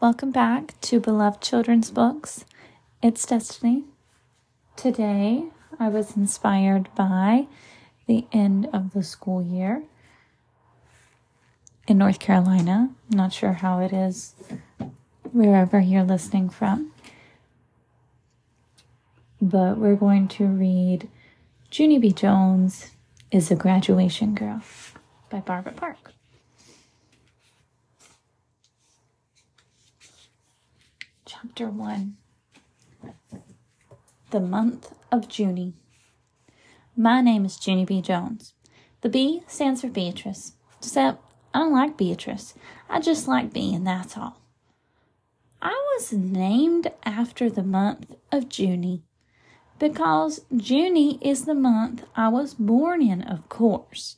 welcome back to Beloved Children's Books. It's Destiny. Today I was inspired by the end of the school year in North Carolina. I'm not sure how it is wherever you're listening from. But we're going to read Junie B. Jones is a Graduation Girl by Barbara Park. Chapter 1 The Month of Junie. My name is Junie B. Jones. The B stands for Beatrice, except I don't like Beatrice. I just like B, and that's all. I was named after the month of Junie because Junie is the month I was born in, of course.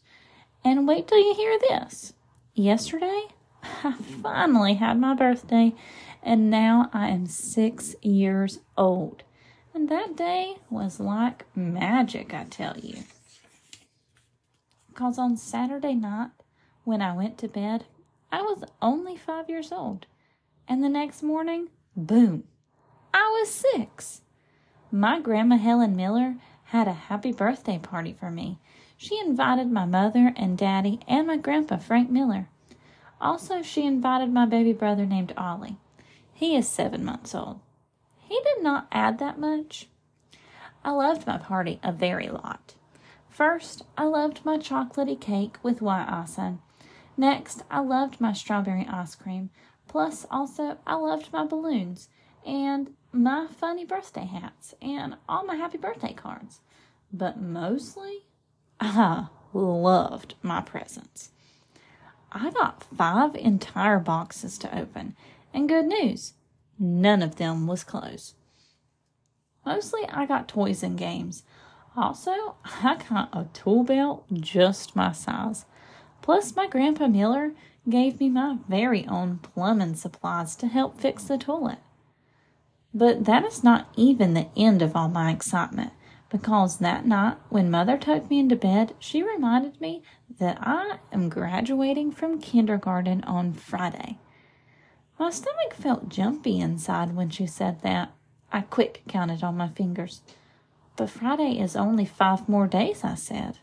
And wait till you hear this. Yesterday, I finally had my birthday, and now I am six years old. And that day was like magic, I tell you. Because on Saturday night, when I went to bed, I was only five years old. And the next morning, boom, I was six. My grandma Helen Miller had a happy birthday party for me. She invited my mother and daddy and my grandpa Frank Miller. Also, she invited my baby brother named Ollie. He is seven months old. He did not add that much. I loved my party a very lot. First, I loved my chocolatey cake with white icing. Next, I loved my strawberry ice cream. Plus, also, I loved my balloons and my funny birthday hats and all my happy birthday cards. But mostly, I loved my presents. I got five entire boxes to open, and good news, none of them was closed. Mostly, I got toys and games. Also, I got a tool belt just my size. Plus, my Grandpa Miller gave me my very own plumbing supplies to help fix the toilet. But that is not even the end of all my excitement, because that night when Mother tucked me into bed, she reminded me that I am graduating from kindergarten on Friday. My stomach felt jumpy inside when she said that. I quick counted on my fingers. But Friday is only five more days, I said.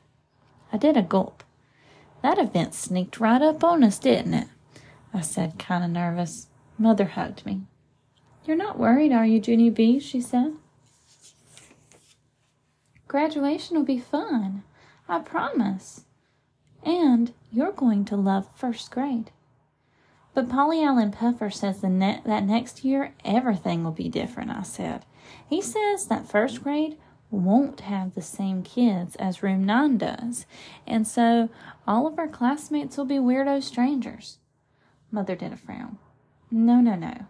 I did a gulp. That event sneaked right up on us, didn't it? I said, kind of nervous. Mother hugged me. You're not worried, are you, Junie B? she said. Graduation will be fun. I promise. And you're going to love first grade. But Paulie Allen Puffer says the ne- that next year everything will be different, I said. He says that first grade won't have the same kids as room 9 does, and so all of our classmates will be weirdo strangers. Mother did a frown. No, no, no.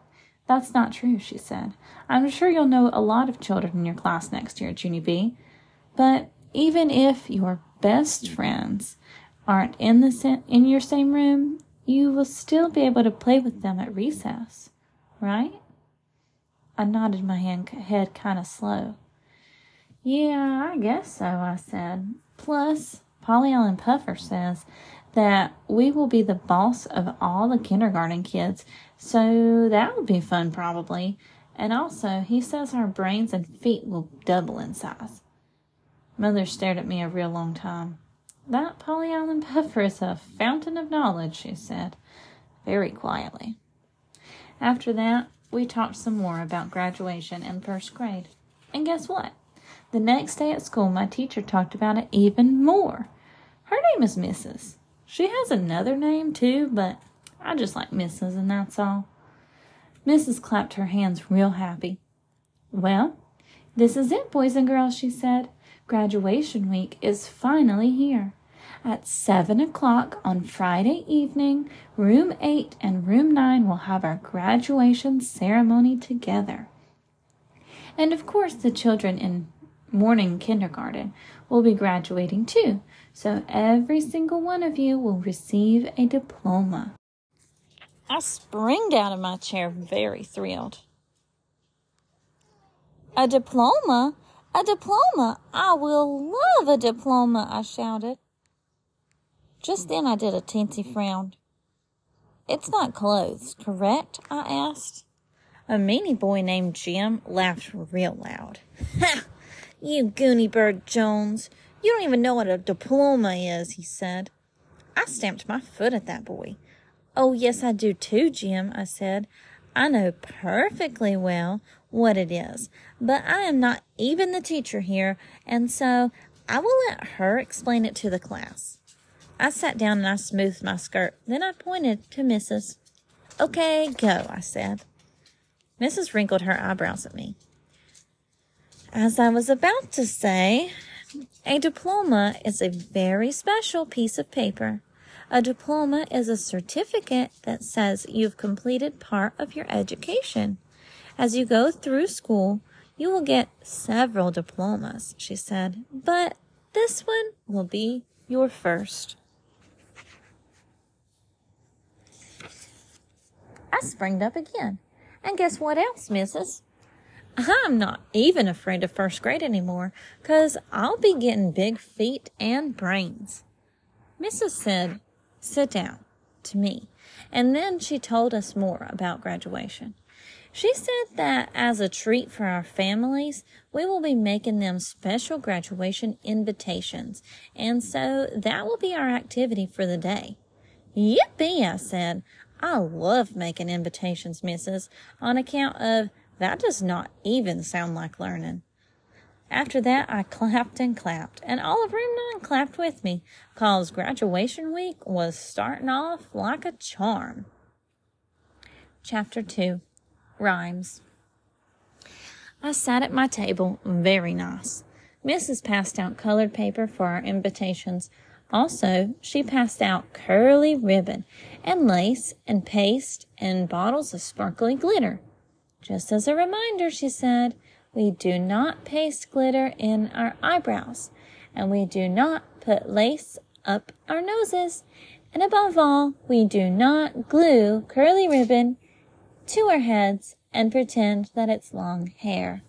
That's not true, she said. I'm sure you'll know a lot of children in your class next year, Junie B. But even if your best friends aren't in the in your same room, you will still be able to play with them at recess, right? I nodded my head kind of slow. Yeah, I guess so, I said. Plus, Paulie Allen Puffer says that we will be the boss of all the kindergarten kids, so that will be fun probably. And also, he says our brains and feet will double in size. Mother stared at me a real long time. That Paulie Allen Puffer is a fountain of knowledge, she said, very quietly. After that, we talked some more about graduation and first grade. And guess what? The next day at school, my teacher talked about it even more. Her name is Mrs. She has another name too, but I just like Mrs., and that's all. Mrs. clapped her hands real happy. Well, this is it, boys and girls, she said. Graduation week is finally here. At seven o'clock on Friday evening, room eight and room nine will have our graduation ceremony together. And of course, the children in morning kindergarten will be graduating too. So every single one of you will receive a diploma. I springed out of my chair very thrilled. A diploma? A diploma! I will love a diploma, I shouted. Just then I did a tensy frown. It's not clothes, correct? I asked. A meanie boy named Jim laughed real loud. Ha! You goony bird Jones. You don't even know what a diploma is, he said. I stamped my foot at that boy. Oh, yes, I do too, Jim, I said. I know perfectly well what it is, but I am not even the teacher here, and so I will let her explain it to the class. I sat down and I smoothed my skirt. Then I pointed to Mrs. Okay, go, I said. Mrs. wrinkled her eyebrows at me. As I was about to say, a diploma is a very special piece of paper. A diploma is a certificate that says you've completed part of your education. As you go through school, you will get several diplomas, she said, but this one will be your first. I springed up again. And guess what else, missus? I'm not even afraid of first grade anymore, 'cause I'll be getting big feet and brains. Mrs. said, sit down to me. And then she told us more about graduation. She said that as a treat for our families, we will be making them special graduation invitations. And so that will be our activity for the day. Yippee, I said. I love making invitations, missus, on account of that does not even sound like learning. After that, I clapped and clapped, and all of room nine clapped with me, cause graduation week was starting off like a charm. Chapter 2 Rhymes I sat at my table, very nice. Mrs. passed out colored paper for our invitations. Also, she passed out curly ribbon and lace and paste and bottles of sparkly glitter. Just as a reminder, she said, we do not paste glitter in our eyebrows, and we do not put lace up our noses, and above all, we do not glue curly ribbon to our heads and pretend that it's long hair.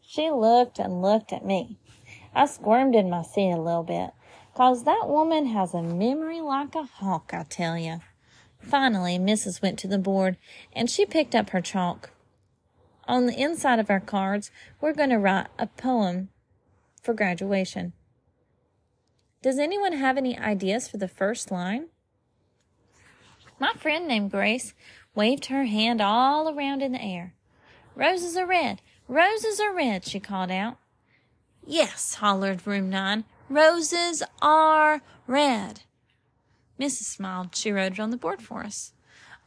She looked and looked at me. I squirmed in my seat a little bit, 'cause that woman has a memory like a hawk, I tell you. Finally, Mrs. went to the board and she picked up her chalk. On the inside of our cards, we're going to write a poem for graduation. Does anyone have any ideas for the first line? My friend named Grace waved her hand all around in the air. Roses are red, roses are red, she called out. Yes, hollered room nine, roses are red. Mrs. smiled. She wrote it on the board for us.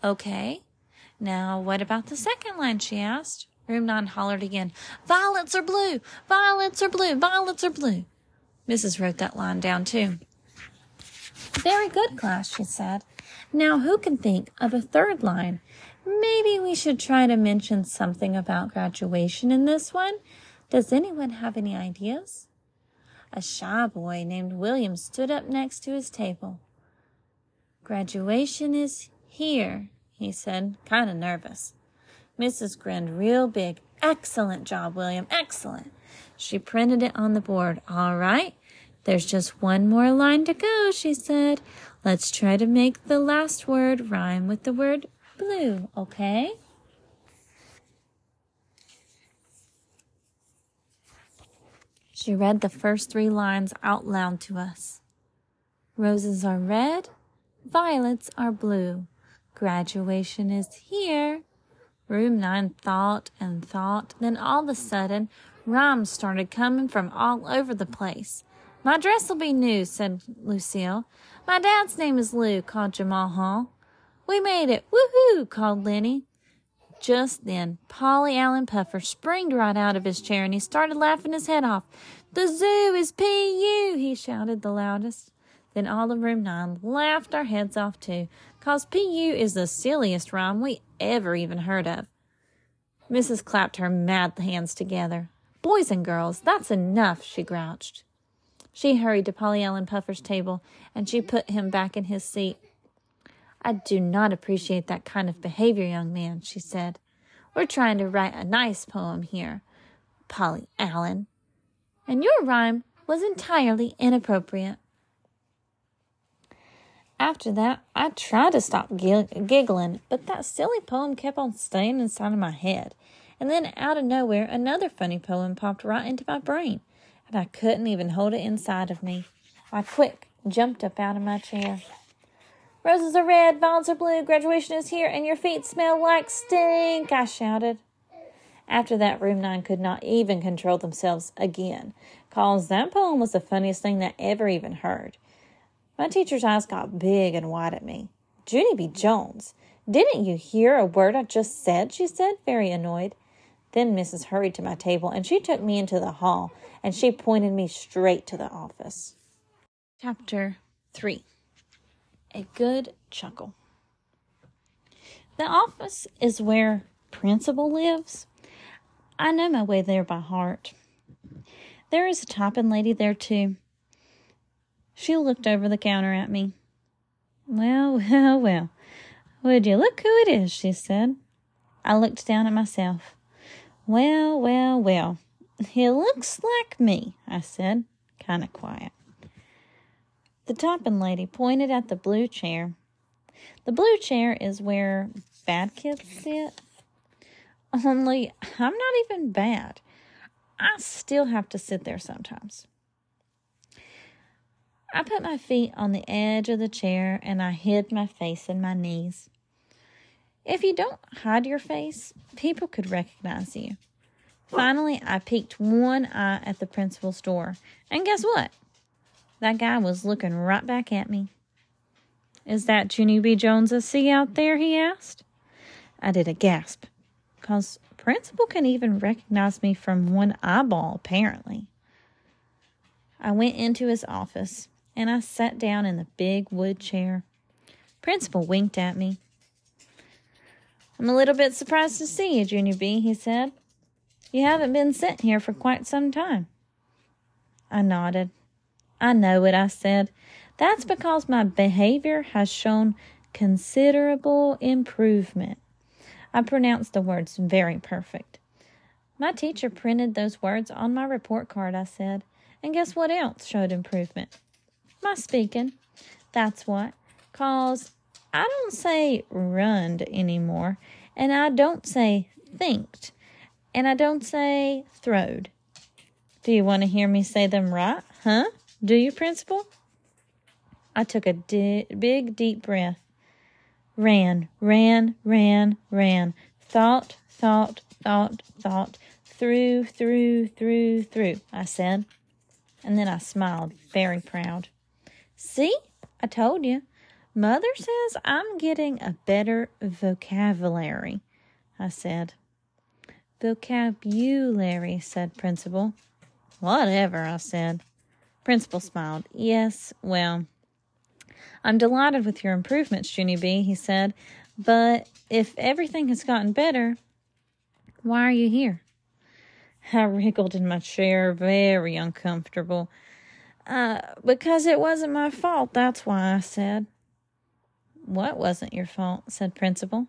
Okay. Now, what about the second line? she asked. Room 9 hollered again. Violets are blue! Violets are blue! Violets are blue! Mrs. wrote that line down too. Very good, class, she said. Now, who can think of a third line? Maybe we should try to mention something about graduation in this one. Does anyone have any ideas? A shy boy named William stood up next to his table. Graduation is here, he said, kind of nervous. Mrs. grinned real big. Excellent job, William. Excellent. She printed it on the board. All right. There's just one more line to go, she said. Let's try to make the last word rhyme with the word blue, okay? She read the first three lines out loud to us. Roses are red, Violets are blue. Graduation is here. Room 9 thought and thought. Then all of a sudden, rhymes started coming from all over the place. My dress'll be new, said Lucille. My dad's name is Lou, called Jamal Hall. We made it. Woohoo, called Lenny. Just then, Paulie Allen Puffer springed right out of his chair and he started laughing his head off. The zoo is P.U., he shouted the loudest. Then all of room nine laughed our heads off too, cause PU is the silliest rhyme we ever even heard of. Mrs. clapped her mad hands together. Boys and girls, that's enough, she grouched. She hurried to Paulie Allen Puffer's table and she put him back in his seat. I do not appreciate that kind of behavior, young man, she said. We're trying to write a nice poem here, Paulie Allen. And your rhyme was entirely inappropriate. After that, I tried to stop giggling, but that silly poem kept on staying inside of my head. And then, out of nowhere, another funny poem popped right into my brain, and I couldn't even hold it inside of me. I quick jumped up out of my chair. Roses are red, violets are blue, graduation is here, and your feet smell like stink, I shouted. After that, Room 9 could not even control themselves again, cause that poem was the funniest thing that ever even heard. My teacher's eyes got big and wide at me. Junie B. Jones, didn't you hear a word I just said? she said, very annoyed. Then Mrs. hurried to my table and she took me into the hall and she pointed me straight to the office. Chapter 3 A Good Chuckle. The office is where Principal lives. I know my way there by heart. There is a typing lady there, too. She looked over the counter at me. Well, well, well. Would you look who it is? she said. I looked down at myself. Well, well, well. He looks like me, I said, kind of quiet. The Toppin lady pointed at the blue chair. The blue chair is where bad kids sit. Only I'm not even bad. I still have to sit there sometimes. I put my feet on the edge of the chair and I hid my face in my knees. If you don't hide your face, people could recognize you. Finally, I peeked one eye at the principal's door, and guess what? That guy was looking right back at me. Is that Junie B. Jones I see out there? he asked. I did a gasp, because Principal can even recognize me from one eyeball, apparently. I went into his office and I sat down in the big wood chair. Principal winked at me. I'm a little bit surprised to see you, Junior B, he said. You haven't been sent here for quite some time. I nodded. I know it, I said. That's because my behavior has shown considerable improvement. I pronounced the words very perfect. My teacher printed those words on my report card, I said. And guess what else showed improvement? my speaking. That's what. Cause I don't say runned anymore, and I don't say thinked, and I don't say throwed. Do you want to hear me say them right? Huh? Do you, Principal? I took a di- big, deep breath. Ran, ran, ran, ran. Thought, thought, thought, thought. Through, through, through, through, I said. And then I smiled, very proud. See, I told you. Mother says I'm getting a better vocabulary, I said. Vocabulary, said Principal. Whatever, I said. Principal smiled. Yes, well, I'm delighted with your improvements, Junie B, he said. But if everything has gotten better, why are you here? I wriggled in my chair, very uncomfortable. Uh, because it wasn't my fault, that's why I said. What wasn't your fault? said Principal.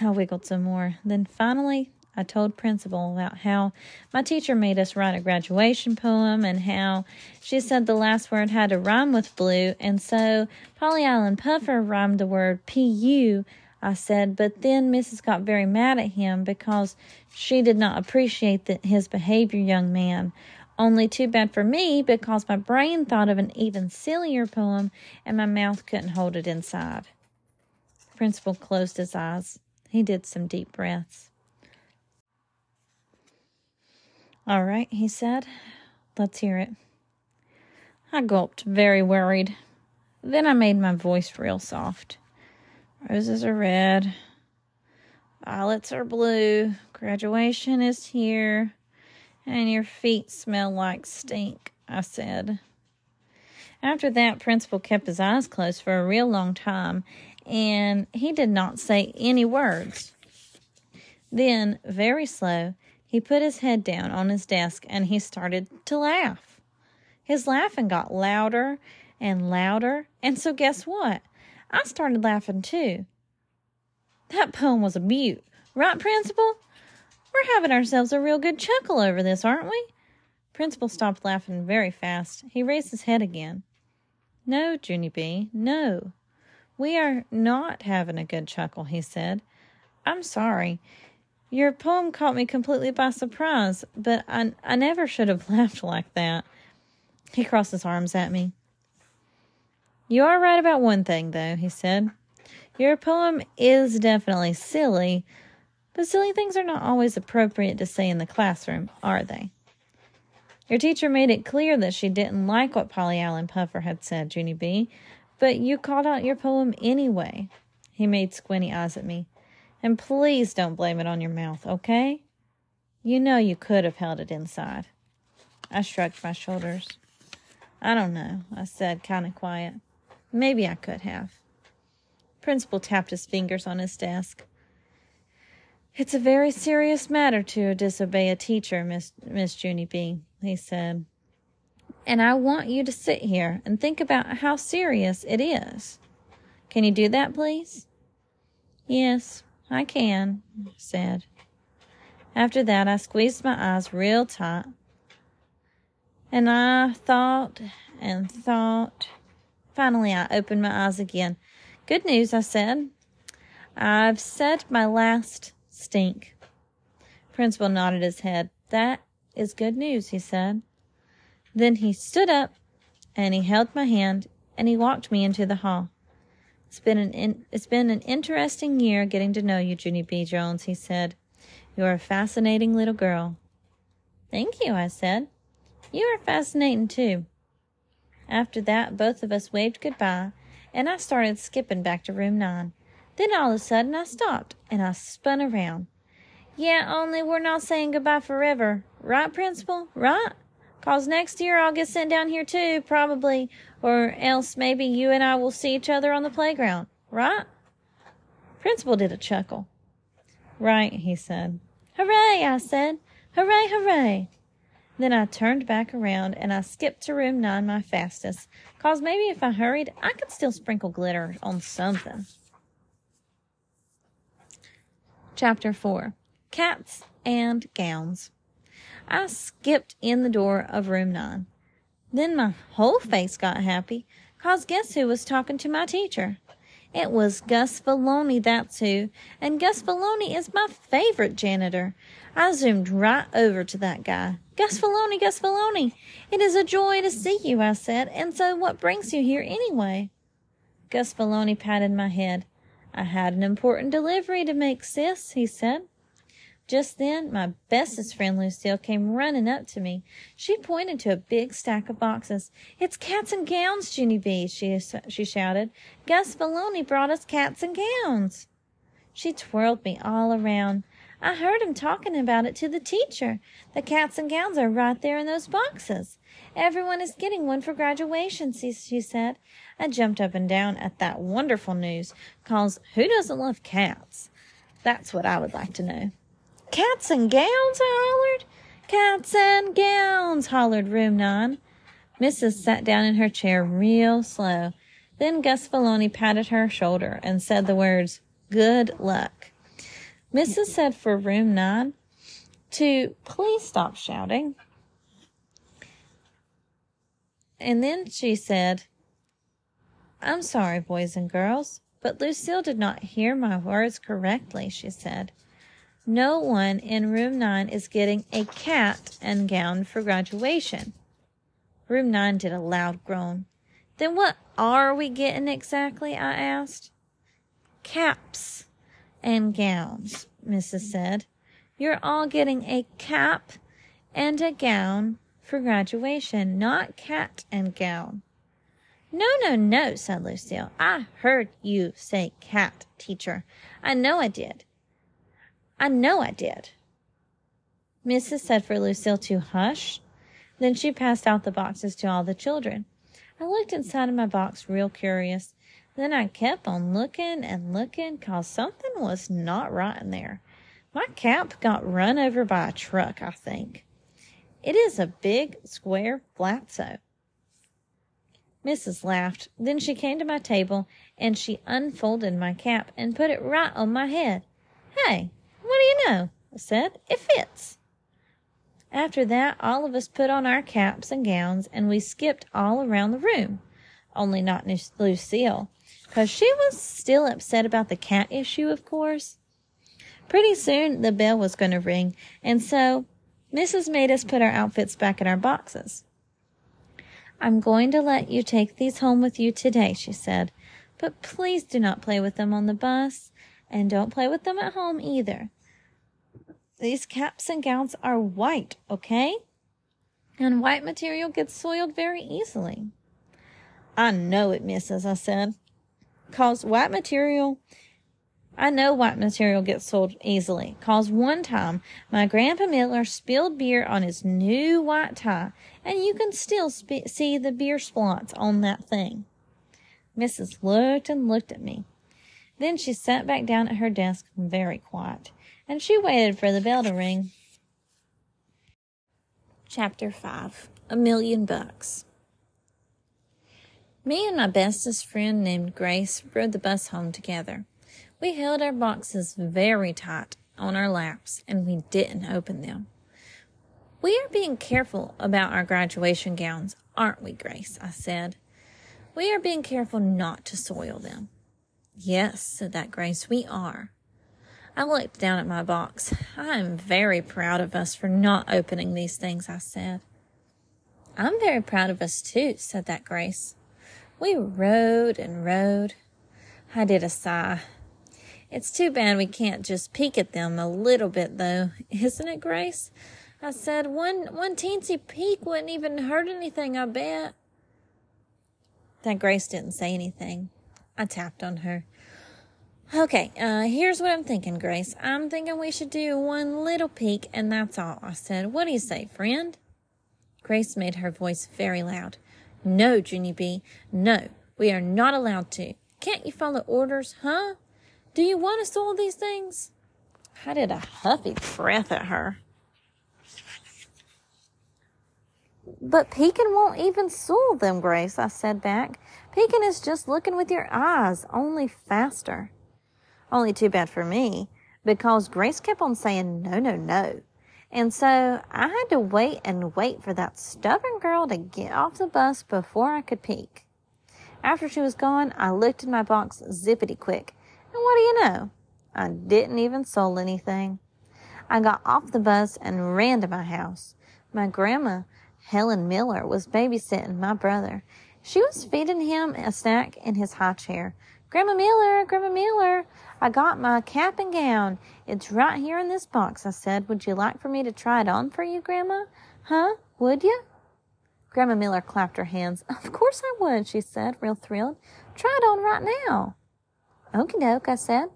I wiggled some more. Then finally, I told Principal about how my teacher made us write a graduation poem and how she said the last word had to rhyme with blue, and so Paulie Allen Puffer rhymed the word P-U. I said, but then Mrs. got very mad at him because she did not appreciate the, his behavior, young man. Only too bad for me because my brain thought of an even sillier poem and my mouth couldn't hold it inside. Principal closed his eyes. He did some deep breaths. All right, he said. Let's hear it. I gulped, very worried. Then I made my voice real soft. Roses are red. Violets are blue. Graduation is here. And your feet smell like stink, I said. After that, Principal kept his eyes closed for a real long time, and he did not say any words. Then, very slow, he put his head down on his desk and he started to laugh. His laughing got louder and louder, and so guess what? I started laughing too. That poem was a beaut, right, Principal? We're having ourselves a real good chuckle over this, aren't we? Principal stopped laughing very fast. He raised his head again. No, Junie B, no. We are not having a good chuckle, he said. I'm sorry. Your poem caught me completely by surprise, but I, I never should have laughed like that. He crossed his arms at me. You are right about one thing, though, he said. Your poem is definitely silly, but silly things are not always appropriate to say in the classroom, are they? Your teacher made it clear that she didn't like what Paulie Allen Puffer had said, Junie B, but you called out your poem anyway. He made squinty eyes at me. And please don't blame it on your mouth, okay? You know you could have held it inside. I shrugged my shoulders. I don't know, I said, kind of quiet. Maybe I could have. Principal tapped his fingers on his desk. It's a very serious matter to disobey a teacher, Miss Miss Junie B, he said. And I want you to sit here and think about how serious it is. Can you do that, please? Yes, I can, I said. After that, I squeezed my eyes real tight. And I thought and thought. Finally, I opened my eyes again. Good news, I said. I've said my last stink. Principal nodded his head. That is good news, he said. Then he stood up and he held my hand and he walked me into the hall. It's been an in, it's been an interesting year getting to know you, Junie B. Jones, he said. You're a fascinating little girl. Thank you, I said. You are fascinating too. After that, both of us waved goodbye, and I started skipping back to room nine. Then all of a sudden I stopped and I spun around. Yeah, only we're not saying goodbye forever. Right, Principal? Right? Cause next year I'll get sent down here too, probably, or else maybe you and I will see each other on the playground, right? Principal did a chuckle. Right, he said. Hooray, I said. Hooray, hooray. Then I turned back around and I skipped to room nine my fastest, cause maybe if I hurried, I could still sprinkle glitter on something. Chapter 4 Cats and Gowns. I skipped in the door of room nine. Then my whole face got happy, cause guess who was talking to my teacher? It was Gus Vallony, that's who, and Gus Vallony is my favorite janitor. I zoomed right over to that guy. Gus Vallony, Gus Vallony, it is a joy to see you, I said, and so what brings you here anyway? Gus Vallony patted my head. I had an important delivery to make, sis, he said. Just then, my bestest friend Lucille came running up to me. She pointed to a big stack of boxes. It's cats and gowns, Junie B, she, she shouted. Gus Vallony brought us cats and gowns. She twirled me all around. I heard him talking about it to the teacher. The cats and gowns are right there in those boxes. Everyone is getting one for graduation, she said. I jumped up and down at that wonderful news, cause who doesn't love cats? That's what I would like to know. Cats and gowns, I hollered. Cats and gowns, hollered room nine. Mrs. sat down in her chair real slow. Then Gus Vallony patted her shoulder and said the words, Good luck. Mrs. said for room nine to please stop shouting. And then she said, I'm sorry, boys and girls, but Lucille did not hear my words correctly, she said. No one in room nine is getting a cat and gown for graduation. Room nine did a loud groan. Then what are we getting exactly? I asked. Caps and gowns, Mrs. said. You're all getting a cap and a gown for graduation, not cat and gown. No, no, no, said Lucille. I heard you say cat, teacher. I know I did. I know I did. Mrs. said for Lucille to hush. Then she passed out the boxes to all the children. I looked inside of my box real curious. Then I kept on looking and looking cause something was not right in there. My cap got run over by a truck, I think. It is a big, square Flatso. Mrs. laughed. Then she came to my table and she unfolded my cap and put it right on my head. Hey, what do you know? I said. It fits. After that, all of us put on our caps and gowns and we skipped all around the room. Only not Lucille, because she was still upset about the cat issue, of course. Pretty soon the bell was going to ring, and so Mrs. made us put our outfits back in our boxes. I'm going to let you take these home with you today, she said, but please do not play with them on the bus, and don't play with them at home either. These caps and gowns are white, okay? And white material gets soiled very easily. I know it, missus, I said. Cause white material, I know white material gets sold easily. Cause one time my grandpa Miller spilled beer on his new white tie, and you can still sp- see the beer splots on that thing. Mrs. looked and looked at me. Then she sat back down at her desk very quiet and she waited for the bell to ring. Chapter 5 A Million Bucks. Me and my bestest friend named Grace rode the bus home together. We held our boxes very tight on our laps and we didn't open them. We are being careful about our graduation gowns, aren't we, Grace? I said. We are being careful not to soil them. Yes, said that Grace, we are. I looked down at my box. I am very proud of us for not opening these things, I said. I'm very proud of us too, said that Grace. We rode and rode. I did a sigh. It's too bad we can't just peek at them a little bit though, isn't it, Grace? I said, one, one teensy peek wouldn't even hurt anything, I bet. That Grace didn't say anything. I tapped on her. Okay, uh, here's what I'm thinking, Grace. I'm thinking we should do one little peek, and that's all. I said, What do you say, friend? Grace made her voice very loud. No, Junie B. No, we are not allowed to. Can't you follow orders, huh? Do you want us to all these things? I did a huffy breath at her. But peeking won't even soil them, Grace, I said back. Peeking is just looking with your eyes, only faster. Only too bad for me because Grace kept on saying no, no, no. And so I had to wait and wait for that stubborn girl to get off the bus before I could peek. After she was gone, I looked in my box zippity quick. And what do you know? I didn't even sell anything. I got off the bus and ran to my house. My grandma, Helen Miller, was babysitting my brother. She was feeding him a snack in his high chair. Grandma Miller, Grandma Miller, I got my cap and gown. It's right here in this box, I said. Would you like for me to try it on for you, Grandma? Huh? Would you? Grandma Miller clapped her hands. Of course I would, she said, real thrilled. Try it on right now. Okie doke, I said.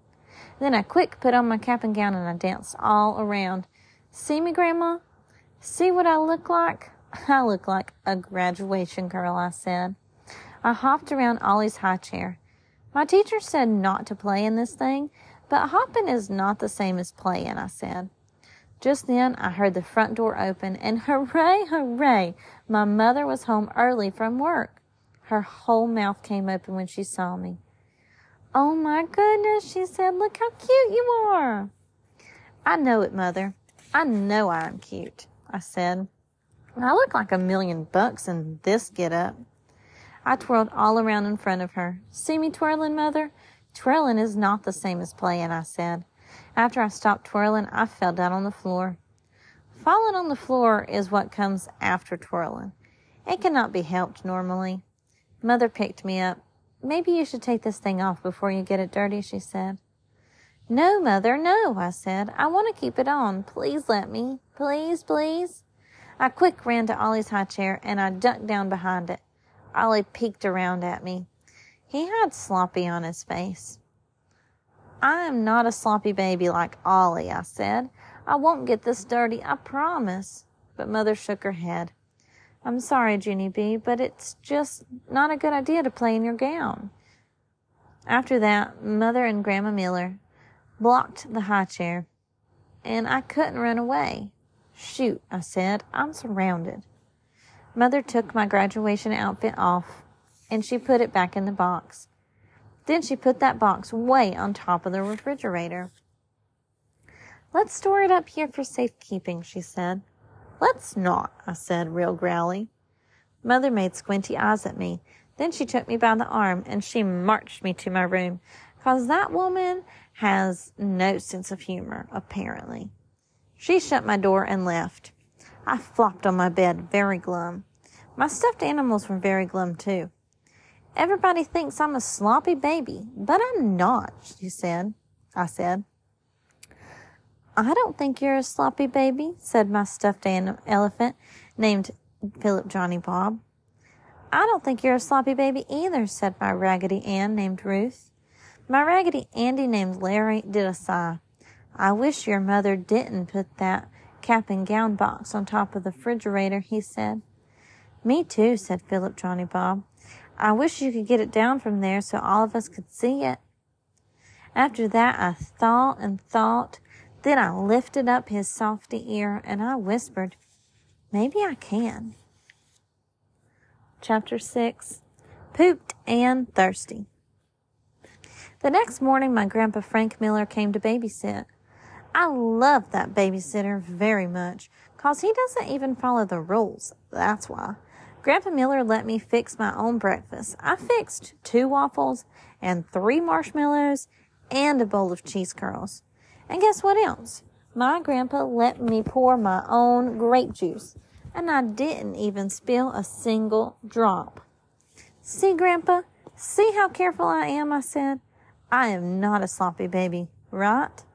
Then I quick put on my cap and gown and I danced all around. See me, Grandma? See what I look like? I look like a graduation girl, I said. I hopped around Ollie's high chair. My teacher said not to play in this thing, but hopping is not the same as playing, I said. Just then I heard the front door open and hooray, hooray, my mother was home early from work. Her whole mouth came open when she saw me. Oh my goodness, she said, look how cute you are. I know it, mother. I know I am cute, I said. I look like a million bucks in this get up. I twirled all around in front of her. See me twirling, mother? Twirling is not the same as playing, I said. After I stopped twirling, I fell down on the floor. Falling on the floor is what comes after twirling. It cannot be helped normally. Mother picked me up. Maybe you should take this thing off before you get it dirty, she said. No, mother, no, I said. I want to keep it on. Please let me. Please, please. I quick ran to Ollie's high chair and I ducked down behind it. Ollie peeked around at me. He had sloppy on his face. I am not a sloppy baby like Ollie, I said. I won't get this dirty, I promise. But Mother shook her head. I'm sorry, Junie B, but it's just not a good idea to play in your gown. After that, Mother and Grandma Miller blocked the high chair, and I couldn't run away. Shoot, I said, I'm surrounded. Mother took my graduation outfit off and she put it back in the box. Then she put that box way on top of the refrigerator. Let's store it up here for safekeeping, she said. Let's not, I said, real growly. Mother made squinty eyes at me. Then she took me by the arm and she marched me to my room. Cause that woman has no sense of humor, apparently. She shut my door and left. I flopped on my bed, very glum. My stuffed animals were very glum too. Everybody thinks I'm a sloppy baby, but I'm not, she said. I said. I don't think you're a sloppy baby, said my stuffed elephant named Philip Johnny Bob. I don't think you're a sloppy baby either, said my Raggedy Ann named Ruth. My Raggedy Andy named Larry did a sigh. I wish your mother didn't put that cap and gown box on top of the refrigerator, he said. Me too, said Philip Johnny Bob. I wish you could get it down from there so all of us could see it. After that, I thought and thought. Then I lifted up his softy ear and I whispered, Maybe I can. Chapter 6 Pooped and Thirsty. The next morning, my grandpa Frank Miller came to babysit. I love that babysitter very much, cause he doesn't even follow the rules. That's why. Grandpa Miller let me fix my own breakfast. I fixed two waffles and three marshmallows and a bowl of cheese curls. And guess what else? My grandpa let me pour my own grape juice, and I didn't even spill a single drop. See, Grandpa, see how careful I am, I said. I am not a sloppy baby, right?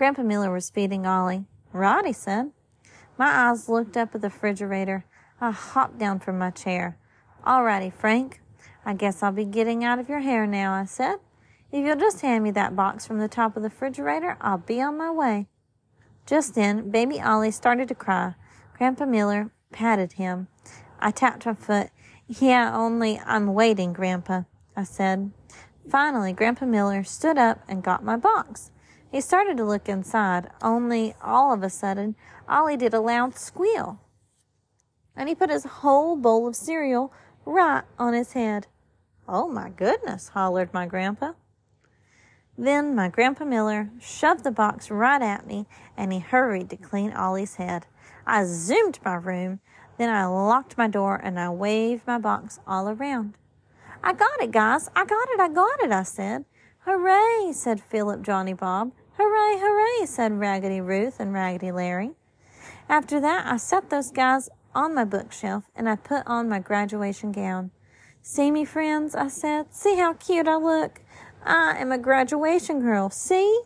Grandpa Miller was feeding Ollie. Right, he said. My eyes looked up at the refrigerator. I hopped down from my chair. All righty, Frank. I guess I'll be getting out of your hair now, I said. If you'll just hand me that box from the top of the refrigerator, I'll be on my way. Just then, baby Ollie started to cry. Grandpa Miller patted him. I tapped my foot. Yeah, only I'm waiting, Grandpa, I said. Finally, Grandpa Miller stood up and got my box. He started to look inside, only all of a sudden, Ollie did a loud squeal. And he put his whole bowl of cereal right on his head. Oh my goodness, hollered my grandpa. Then my Grandpa Miller shoved the box right at me and he hurried to clean Ollie's head. I zoomed my room, then I locked my door and I waved my box all around. I got it, guys. I got it. I got it, I said. Hooray, said Philip Johnny Bob. Hooray, hooray, said Raggedy Ruth and Raggedy Larry. After that, I set those guys on my bookshelf and I put on my graduation gown. See me, friends, I said. See how cute I look. I am a graduation girl, see?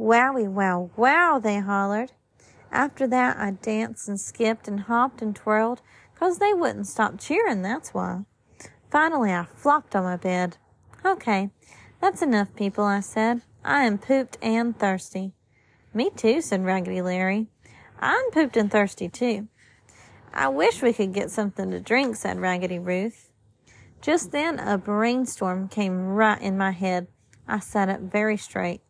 Wowie, wow, wow, they hollered. After that, I danced and skipped and hopped and twirled, 'cause they wouldn't stop cheering, that's why. Finally, I flopped on my bed. Okay, that's enough, people, I said. I am pooped and thirsty. Me too, said Raggedy Larry. I'm pooped and thirsty too. I wish we could get something to drink, said Raggedy Ruth. Just then a brainstorm came right in my head. I sat up very straight.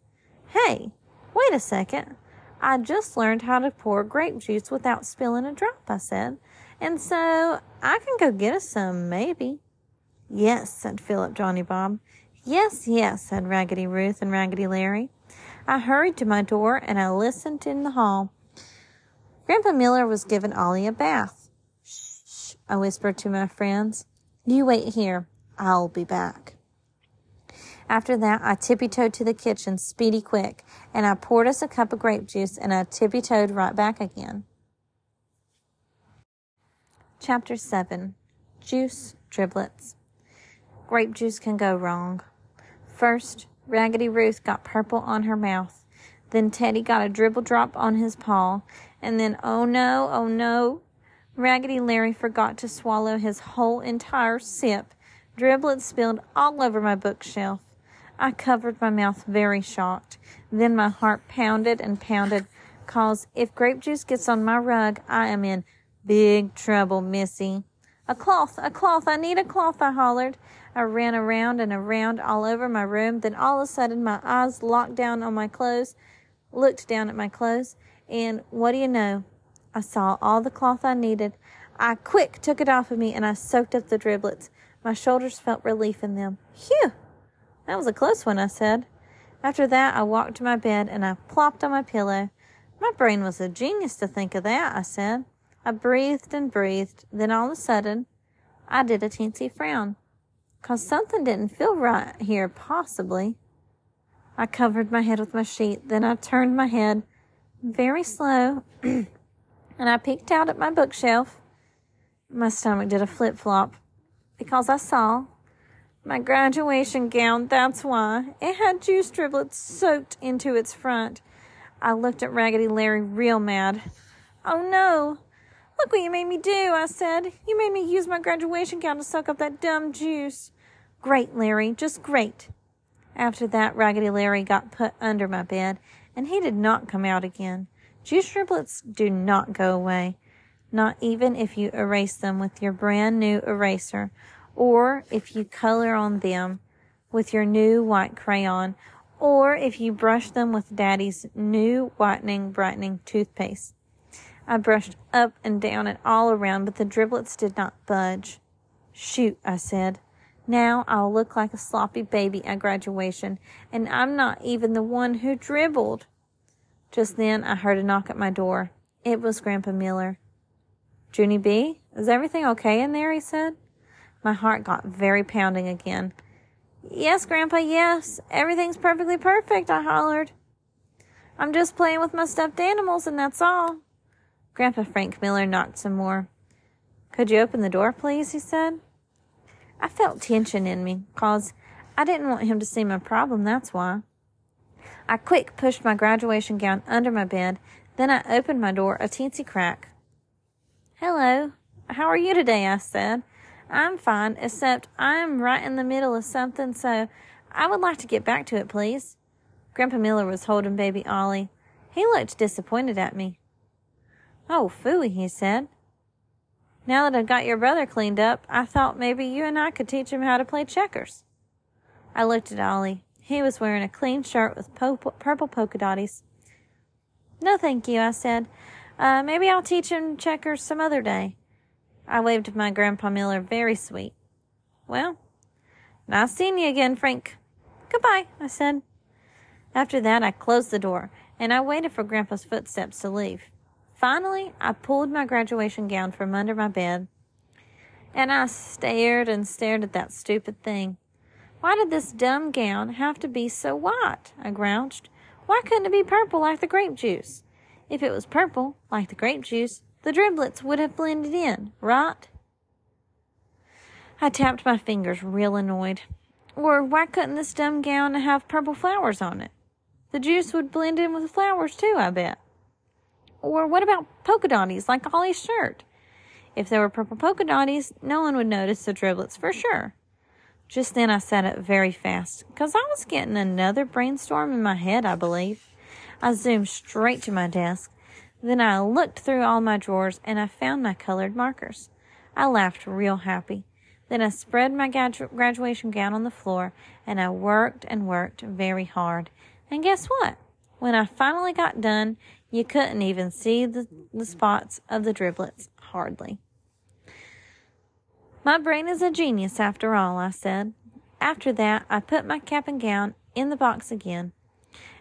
Hey, wait a second. I just learned how to pour grape juice without spilling a drop, I said. And so I can go get us some, maybe. Yes, said Philip Johnny Bob. Yes, yes, said Raggedy Ruth and Raggedy Larry. I hurried to my door and I listened in the hall. Grandpa Miller was giving Ollie a bath. Shh, I whispered to my friends. You wait here. I'll be back. After that, I tippy toed to the kitchen, speedy quick, and I poured us a cup of grape juice and I tippy toed right back again. Chapter 7 Juice Driblets. Grape juice can go wrong. First, Raggedy Ruth got purple on her mouth. Then Teddy got a dribble drop on his paw. And then, oh no, oh no, Raggedy Larry forgot to swallow his whole entire sip. Driblets spilled all over my bookshelf. I covered my mouth very shocked. Then my heart pounded and pounded, cause if grape juice gets on my rug, I am in big trouble, Missy. A cloth, a cloth, I need a cloth, I hollered. I ran around and around all over my room. Then all of a sudden my eyes locked down on my clothes, looked down at my clothes, and what do you know? I saw all the cloth I needed. I quick took it off of me and I soaked up the driblets. My shoulders felt relief in them. Phew! That was a close one, I said. After that, I walked to my bed and I plopped on my pillow. My brain was a genius to think of that, I said. I breathed and breathed. Then all of a sudden, I did a teensy frown. Cause something didn't feel right here, possibly. I covered my head with my sheet. Then I turned my head very slow and I peeked out at my bookshelf. My stomach did a flip flop because I saw my graduation gown. That's why it had juice driblets soaked into its front. I looked at Raggedy Larry real mad. Oh no! Look what you made me do, I said. You made me use my graduation gown to suck up that dumb juice. Great, Larry, just great. After that, Raggedy Larry got put under my bed, and he did not come out again. Juice driblets do not go away not even if you erase them with your brand new eraser or if you color on them with your new white crayon or if you brush them with daddy's new whitening brightening toothpaste. I brushed up and down and all around, but the driblets did not budge. Shoot, I said. Now I'll look like a sloppy baby at graduation, and I'm not even the one who dribbled. Just then I heard a knock at my door. It was Grandpa Miller. Junie B., is everything okay in there? he said. My heart got very pounding again. Yes, Grandpa, yes. Everything's perfectly perfect, I hollered. I'm just playing with my stuffed animals, and that's all. Grandpa Frank Miller knocked some more. Could you open the door, please? he said. I felt tension in me, cause I didn't want him to see my problem, that's why. I quick pushed my graduation gown under my bed, then I opened my door a teensy crack. Hello. How are you today? I said. I'm fine, except I'm right in the middle of something, so I would like to get back to it, please. Grandpa Miller was holding baby Ollie. He looked disappointed at me. Oh, phooey, he said. Now that I've got your brother cleaned up, I thought maybe you and I could teach him how to play checkers. I looked at Ollie. He was wearing a clean shirt with po- purple polka dotties. No, thank you, I said. Uh, maybe I'll teach him checkers some other day. I waved to my Grandpa Miller, very sweet. Well, nice seeing you again, Frank. Goodbye, I said. After that, I closed the door and I waited for Grandpa's footsteps to leave. Finally, I pulled my graduation gown from under my bed and I stared and stared at that stupid thing. Why did this dumb gown have to be so white? I grouched. Why couldn't it be purple like the grape juice? If it was purple, like the grape juice, the driblets would have blended in, right? I tapped my fingers, real annoyed. Or why couldn't this dumb gown have purple flowers on it? The juice would blend in with the flowers too, I bet. Or what about polka dotties like Ollie's shirt? If there were purple polka dotties, no one would notice the driblets for sure. Just then I sat up very fast, because I was getting another brainstorm in my head, I believe. I zoomed straight to my desk. Then I looked through all my drawers and I found my colored markers. I laughed real happy. Then I spread my graduation gown on the floor and I worked and worked very hard. And guess what? When I finally got done, you couldn't even see the, the spots of the driblets, hardly. My brain is a genius after all, I said. After that, I put my cap and gown in the box again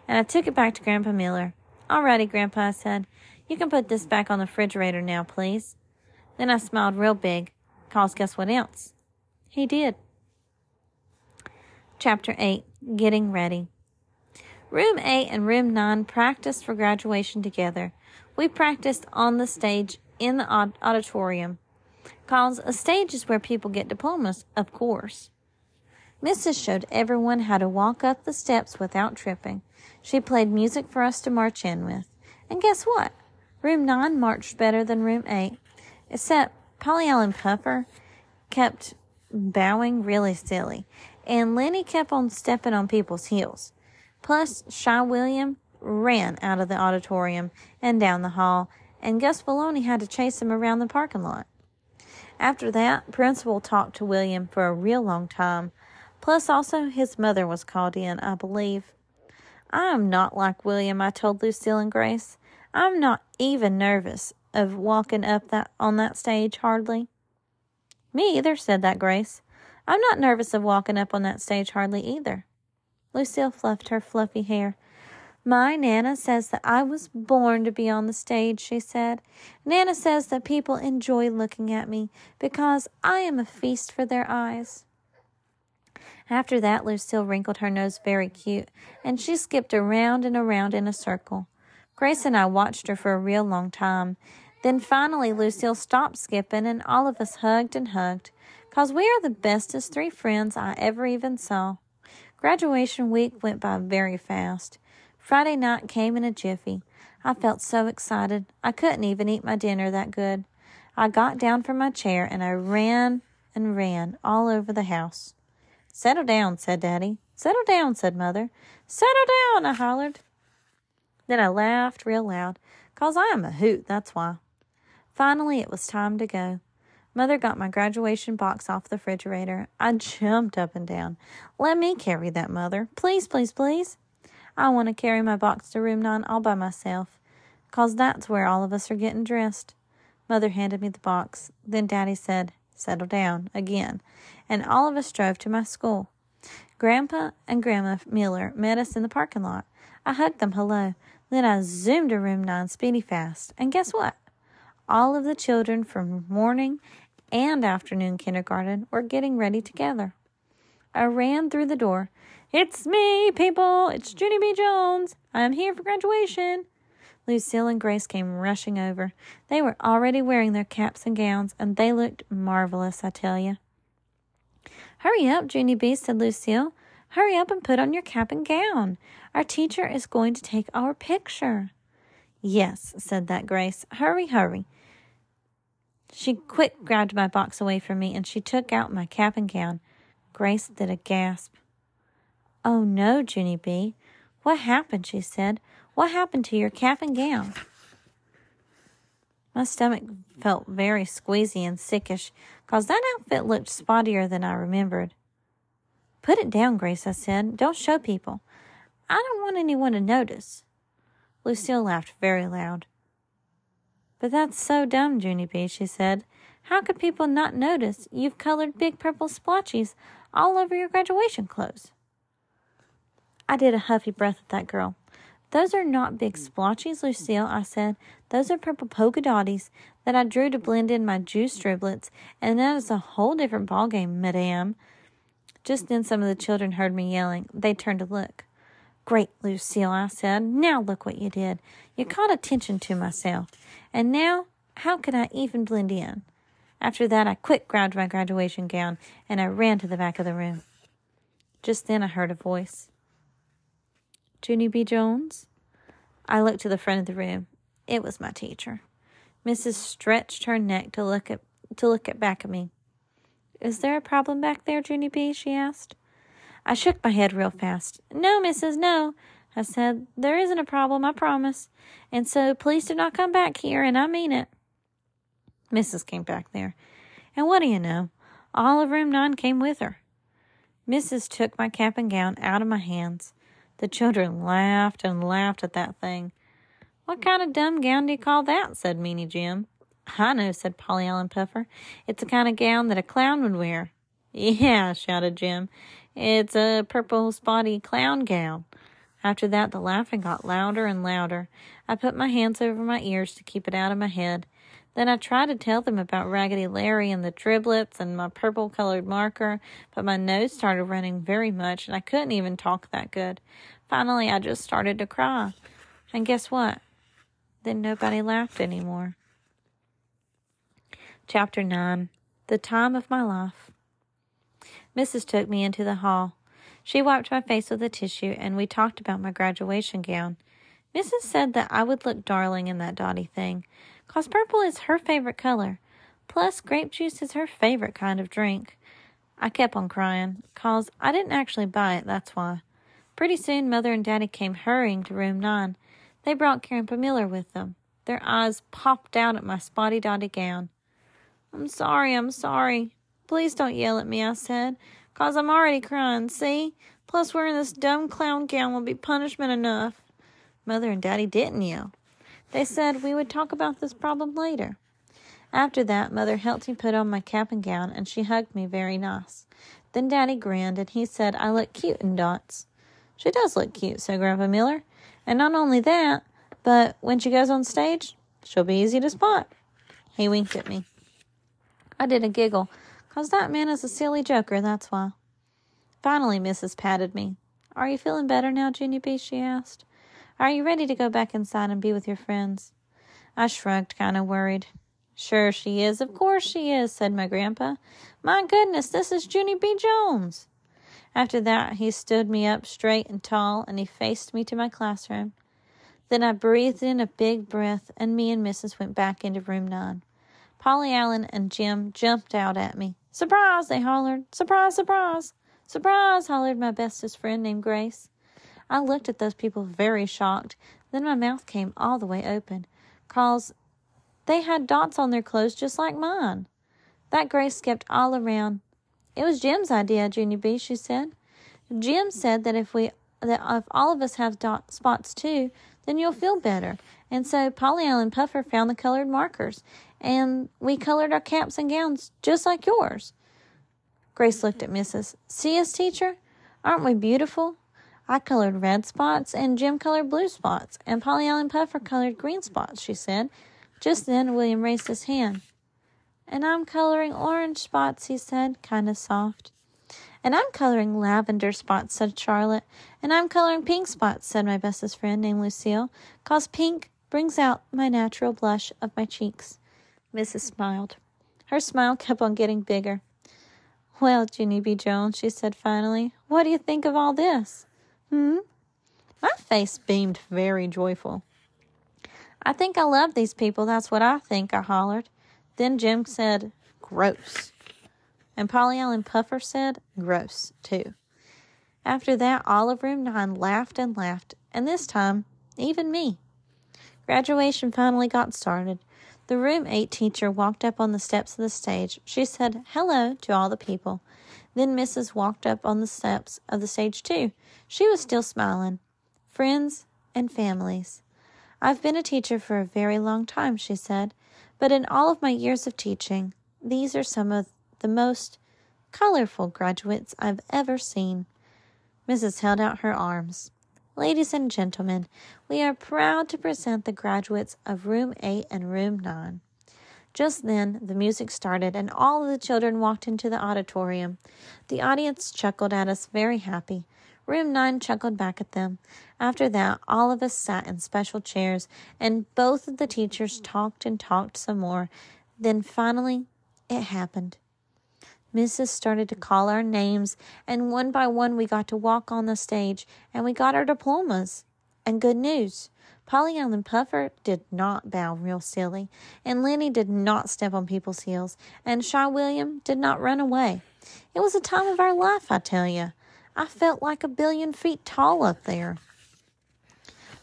and I took it back to Grandpa Miller. All righty, Grandpa, I said. You can put this back on the refrigerator now, please. Then I smiled real big, cause guess what else? He did. Chapter 8 Getting Ready. Room 8 and Room 9 practiced for graduation together. We practiced on the stage in the auditorium. Cause a stage is where people get diplomas, of course. Mrs. showed everyone how to walk up the steps without tripping. She played music for us to march in with. And guess what? Room 9 marched better than Room 8, except Paulie Allen Puffer kept bowing really silly, and Lenny kept on stepping on people's heels. Plus, Shy William ran out of the auditorium and down the hall, and Gus Vallony had to chase him around the parking lot. After that, Principal talked to William for a real long time, Plus, also, his mother was called in, I believe. I am not like William, I told Lucille and Grace. I'm not even nervous of walking up that on that stage, hardly. Me either, said that Grace. I'm not nervous of walking up on that stage hardly either. Lucille fluffed her fluffy hair. My Nana says that I was born to be on the stage, she said. Nana says that people enjoy looking at me because I am a feast for their eyes. After that, Lucille wrinkled her nose very cute, and she skipped around and around in a circle. Grace and I watched her for a real long time. Then finally, Lucille stopped skipping, and all of us hugged and hugged, 'cause we are the bestest three friends I ever even saw. Graduation week went by very fast. Friday night came in a jiffy. I felt so excited, I couldn't even eat my dinner that good. I got down from my chair and I ran and ran all over the house. Settle down, said Daddy. Settle down, said Mother. Settle down, I hollered. Then I laughed real loud, 'cause I am a hoot, that's why. Finally, it was time to go. Mother got my graduation box off the refrigerator. I jumped up and down. Let me carry that, Mother. Please, please, please. I want to carry my box to room nine all by myself, 'cause that's where all of us are getting dressed. Mother handed me the box. Then Daddy said, Settle down, again, and all of us drove to my school. Grandpa and Grandma Miller met us in the parking lot. I hugged them hello. Then I zoomed to room nine speedy fast. And guess what? All of the children from morning and afternoon kindergarten were getting ready together. I ran through the door. It's me, people. It's Junie B. Jones. I'm here for graduation. Lucille and Grace came rushing over. They were already wearing their caps and gowns, and they looked marvelous, I tell you. Hurry up, Junie B, said Lucille. Hurry up and put on your cap and gown. Our teacher is going to take our picture. Yes, said that Grace. Hurry, hurry. She quick grabbed my box away from me and she took out my cap and gown. Grace did a gasp. Oh no, Junie B. What happened? she said. What happened to your cap and gown? My stomach felt very squeezy and sickish, 'cause that outfit looked spottier than I remembered. Put it down, Grace, I said. Don't show people. I don't want anyone to notice. Lucille laughed very loud. But that's so dumb, Junie B, she said. How could people not notice you've colored big purple splotches all over your graduation clothes? I did a huffy breath at that girl. Those are not big splotches, Lucille, I said. Those are purple polka dotties that I drew to blend in my juice driblets, and that is a whole different ballgame, madame. Just then some of the children heard me yelling. They turned to look. Great, Lucille, I said. Now look what you did. You caught attention to myself. And now, how can I even blend in? After that, I quick grabbed my graduation gown and I ran to the back of the room. Just then, I heard a voice. Junie B. Jones? I looked to the front of the room. It was my teacher. Mrs. stretched her neck to look at to look at back at me. Is there a problem back there, Junie B? she asked. I shook my head real fast. No, Mrs. No, I said. There isn't a problem, I promise. And so please do not come back here, and I mean it. Mrs. came back there. And what do you know? All of room nine came with her. Mrs. took my cap and gown out of my hands. The children laughed and laughed at that thing. What kind of dumb gown do you call that? said Meanie Jim. I know, said Paulie Allen Puffer. It's the kind of gown that a clown would wear. Yeah, shouted Jim. It's a purple spotty clown gown. After that, the laughing got louder and louder. I put my hands over my ears to keep it out of my head. Then I tried to tell them about Raggedy Larry and the driblets and my purple colored marker, but my nose started running very much and I couldn't even talk that good. Finally, I just started to cry. And guess what? Then nobody laughed anymore. Chapter 9 The Time of My Life. Mrs. took me into the hall. She wiped my face with a tissue and we talked about my graduation gown. Mrs. said that I would look darling in that dotty thing, 'cause purple is her favorite color. Plus, grape juice is her favorite kind of drink. I kept on crying, 'cause I didn't actually buy it, that's why. Pretty soon, Mother and Daddy came hurrying to room nine. They brought Grandpa Miller with them. Their eyes popped out at my spotty dotty gown. I'm sorry, I'm sorry. Please don't yell at me, I said, cause I'm already crying, see? Plus, wearing this dumb clown gown will be punishment enough. Mother and Daddy didn't yell. They said we would talk about this problem later. After that, Mother helped me put on my cap and gown, and she hugged me very nice. Then Daddy grinned, and he said I look cute in dots. She does look cute, said Grandpa Miller. And not only that, but when she goes on stage, she'll be easy to spot. He winked at me. I did a giggle, 'cause that man is a silly joker, that's why. Finally, Mrs. patted me. Are you feeling better now, Junie B? she asked. Are you ready to go back inside and be with your friends? I shrugged, kind of worried. Sure she is, of course she is, said my grandpa. My goodness, this is Junie B. Jones. After that, he stood me up straight and tall, and he faced me to my classroom. Then I breathed in a big breath, and me and Mrs. went back into room nine. Paulie Allen and Jim jumped out at me. Surprise, they hollered. Surprise, surprise. Surprise, hollered my bestest friend named Grace. I looked at those people very shocked. Then my mouth came all the way open, cause they had dots on their clothes just like mine. That Grace skipped all around. It was Jim's idea, Junie B, she said. Jim said that if we that if all of us have dot spots too, then you'll feel better. And so Paulie Allen Puffer found the colored markers, and we colored our caps and gowns just like yours. Grace looked at Mrs. See us, teacher? Aren't we beautiful? I colored red spots, and Jim colored blue spots, and Paulie Allen Puffer colored green spots, she said. Just then William raised his hand. And I'm coloring orange spots, he said, kind of soft. And I'm coloring lavender spots, said Charlotte. And I'm coloring pink spots, said my bestest friend named Lucille, cause pink brings out my natural blush of my cheeks. Mrs. smiled. Her smile kept on getting bigger. Well, Junie B. Jones, she said finally, what do you think of all this? Hmm? My face beamed very joyful. I think I love these people, that's what I think, I hollered. Then Jim said, gross. And Paulie Allen Puffer said, gross, too. After that, all of room nine laughed and laughed, and this time, even me. Graduation finally got started. The room eight teacher walked up on the steps of the stage. She said hello to all the people. Then Mrs. walked up on the steps of the stage too. She was still smiling. Friends and families. I've been a teacher for a very long time, she said, but in all of my years of teaching, these are some of the most colorful graduates I've ever seen. Mrs. held out her arms. Ladies and gentlemen, we are proud to present the graduates of Room 8 and Room 9. Just then, the music started, and all of the children walked into the auditorium. The audience chuckled at us, very happy. Room 9 chuckled back at them. After that, all of us sat in special chairs, and both of the teachers talked and talked some more. Then finally, it happened. Mrs. started to call our names, and one by one we got to walk on the stage, and we got our diplomas. And good news. Paulie Allen Puffer did not bow real silly, and Lenny did not step on people's heels, and Shy William did not run away. It was a time of our life, I tell you. I felt like a billion feet tall up there.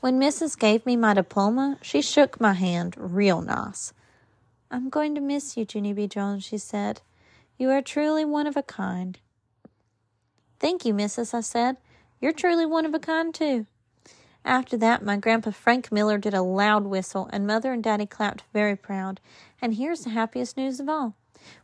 When Mrs. gave me my diploma, she shook my hand real nice. I'm going to miss you, Junie B. Jones, she said. You are truly one of a kind. Thank you, Missus, I said. You're truly one of a kind, too. After that, my grandpa Frank Miller did a loud whistle, and mother and daddy clapped very proud. And here's the happiest news of all.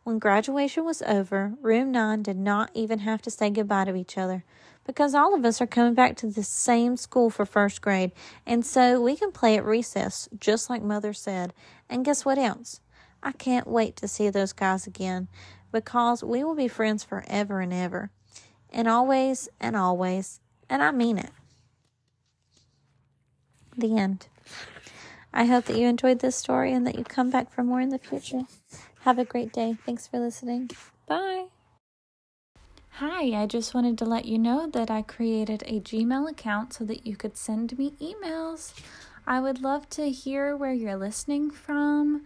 When graduation was over, room nine did not even have to say goodbye to each other because all of us are coming back to the same school for first grade, and so we can play at recess, just like mother said. And guess what else? I can't wait to see those guys again because we will be friends forever and ever, and always and always, and I mean it. The end. I hope that you enjoyed this story and that you come back for more in the future. Have a great day. Thanks for listening. Bye. Hi, I just wanted to let you know that I created a Gmail account so that you could send me emails. I would love to hear where you're listening from.